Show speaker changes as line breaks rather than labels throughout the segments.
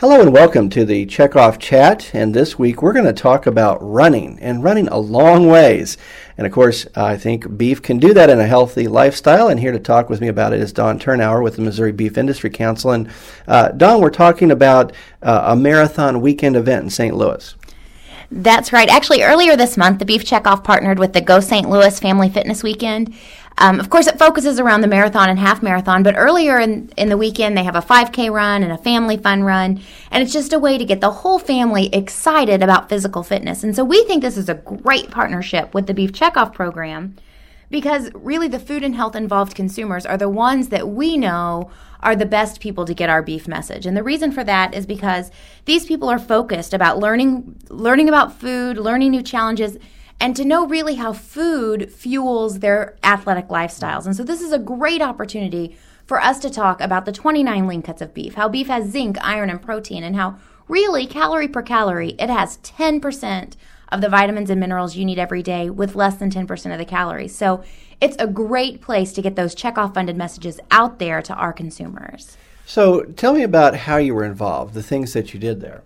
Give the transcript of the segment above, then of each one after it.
Hello and welcome to the Checkoff Chat. And this week we're going to talk about running and running a long ways. And of course, I think beef can do that in a healthy lifestyle. And here to talk with me about it is Dawn Thurnau with the Missouri Beef Industry Council. And uh, Dawn, we're talking about uh, a marathon weekend event in St. Louis.
That's right. Actually, earlier this month, the Beef Checkoff partnered with the Go St. Louis Family Fitness Weekend. Um, of course, it focuses around the marathon and half marathon, but earlier in, in the weekend, they have a 5K run and a family fun run. And it's just a way to get the whole family excited about physical fitness. And so we think this is a great partnership with the Beef Checkoff program because really the food and health involved consumers are the ones that we know are the best people to get our beef message. And the reason for that is because these people are focused about learning learning about food, learning new challenges and to know really how food fuels their athletic lifestyles. And so this is a great opportunity for us to talk about the 29 lean cuts of beef, how beef has zinc, iron and protein and how really calorie per calorie it has 10% of the vitamins and minerals you need every day with less than 10% of the calories. So it's a great place to get those checkoff funded messages out there to our consumers.
So tell me about how you were involved, the things that you did there.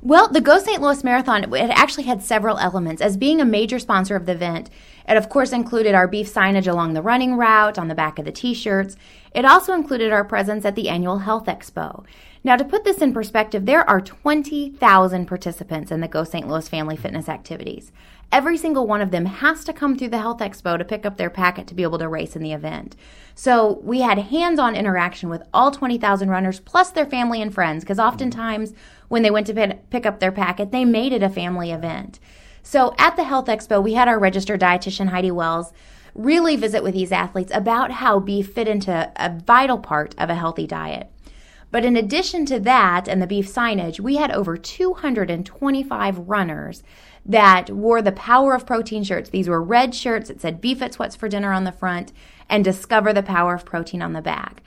Well, the Go St. Louis Marathon, it actually had several elements. As being a major sponsor of the event, it of course included our beef signage along the running route, on the back of the t shirts. It also included our presence at the annual Health Expo. Now, to put this in perspective, there are 20,000 participants in the Go St. Louis Family Fitness activities. Every single one of them has to come through the Health Expo to pick up their packet to be able to race in the event. So we had hands on interaction with all 20,000 runners plus their family and friends, because oftentimes when they went to pick up their packet, they made it a family event. So at the Health Expo, we had our registered dietitian, Heidi Wells, really visit with these athletes about how beef fit into a vital part of a healthy diet. But in addition to that and the beef signage, we had over 225 runners that wore the Power of Protein shirts. These were red shirts that said Beef It's What's for Dinner on the front and Discover the Power of Protein on the back.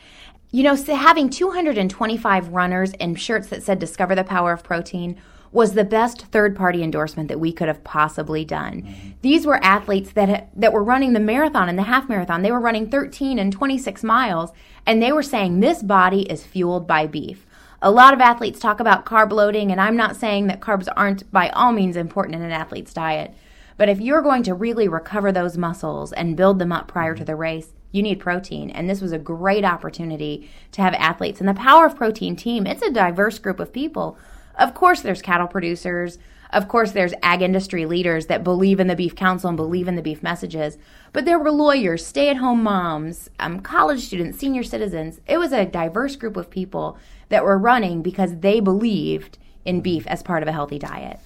You know, so having 225 runners in shirts that said Discover the Power of Protein was the best third party endorsement that we could have possibly done. Mm-hmm. These were athletes that that were running the marathon and the half marathon. They were running 13 and 26 miles and they were saying this body is fueled by beef. A lot of athletes talk about carb loading and I'm not saying that carbs aren't by all means important in an athlete's diet. But if you're going to really recover those muscles and build them up prior to the race, you need protein. And this was a great opportunity to have athletes. And the Power of Protein team, it's a diverse group of people of course, there's cattle producers. Of course, there's ag industry leaders that believe in the Beef Council and believe in the beef messages. But there were lawyers, stay at home moms, um, college students, senior citizens. It was a diverse group of people that were running because they believed in beef as part of a healthy diet.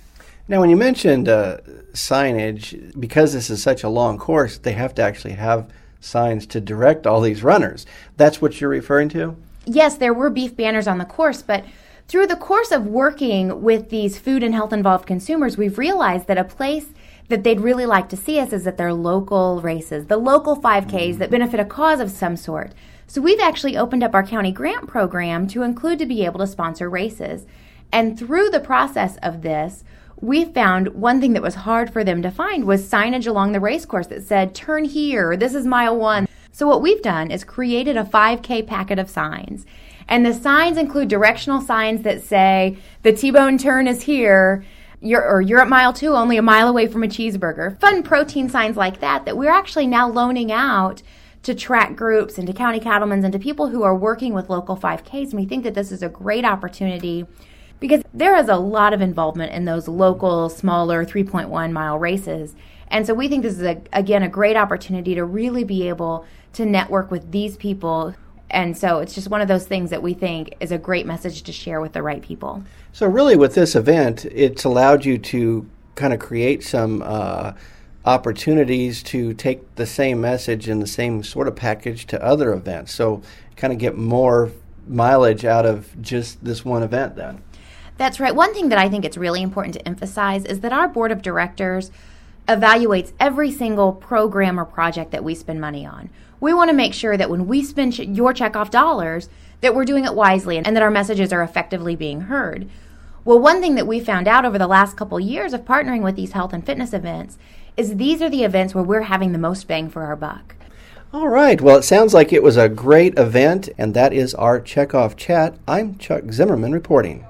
Now, when you mentioned uh, signage, because this is such a long course, they have to actually have signs to direct all these runners. That's what you're referring to?
Yes, there were beef banners on the course, but through the course of working with these food and health involved consumers, we've realized that a place that they'd really like to see us is at their local races, the local 5Ks mm-hmm. that benefit a cause of some sort. So we've actually opened up our county grant program to include to be able to sponsor races. And through the process of this, we found one thing that was hard for them to find was signage along the race course that said, turn here, this is mile one. So what we've done is created a 5K packet of signs. And the signs include directional signs that say the T-bone turn is here. You're, or you're at mile two, only a mile away from a cheeseburger. Fun protein signs like that that we're actually now loaning out to track groups and to county cattlemen and to people who are working with local 5Ks. And we think that this is a great opportunity because there is a lot of involvement in those local, smaller 3.1 mile races. And so we think this is, a, again, a great opportunity to really be able to network with these people and so it's just one of those things that we think is a great message to share with the right people.
So, really, with this event, it's allowed you to kind of create some uh, opportunities to take the same message and the same sort of package to other events. So, kind of get more mileage out of just this one event then.
That's right. One thing that I think it's really important to emphasize is that our board of directors evaluates every single program or project that we spend money on. We want to make sure that when we spend your checkoff dollars, that we're doing it wisely and that our messages are effectively being heard. Well, one thing that we found out over the last couple years of partnering with these health and fitness events is these are the events where we're having the most bang for our buck.
All right. Well, it sounds like it was a great event, and that is our checkoff chat. I'm Chuck Zimmerman reporting.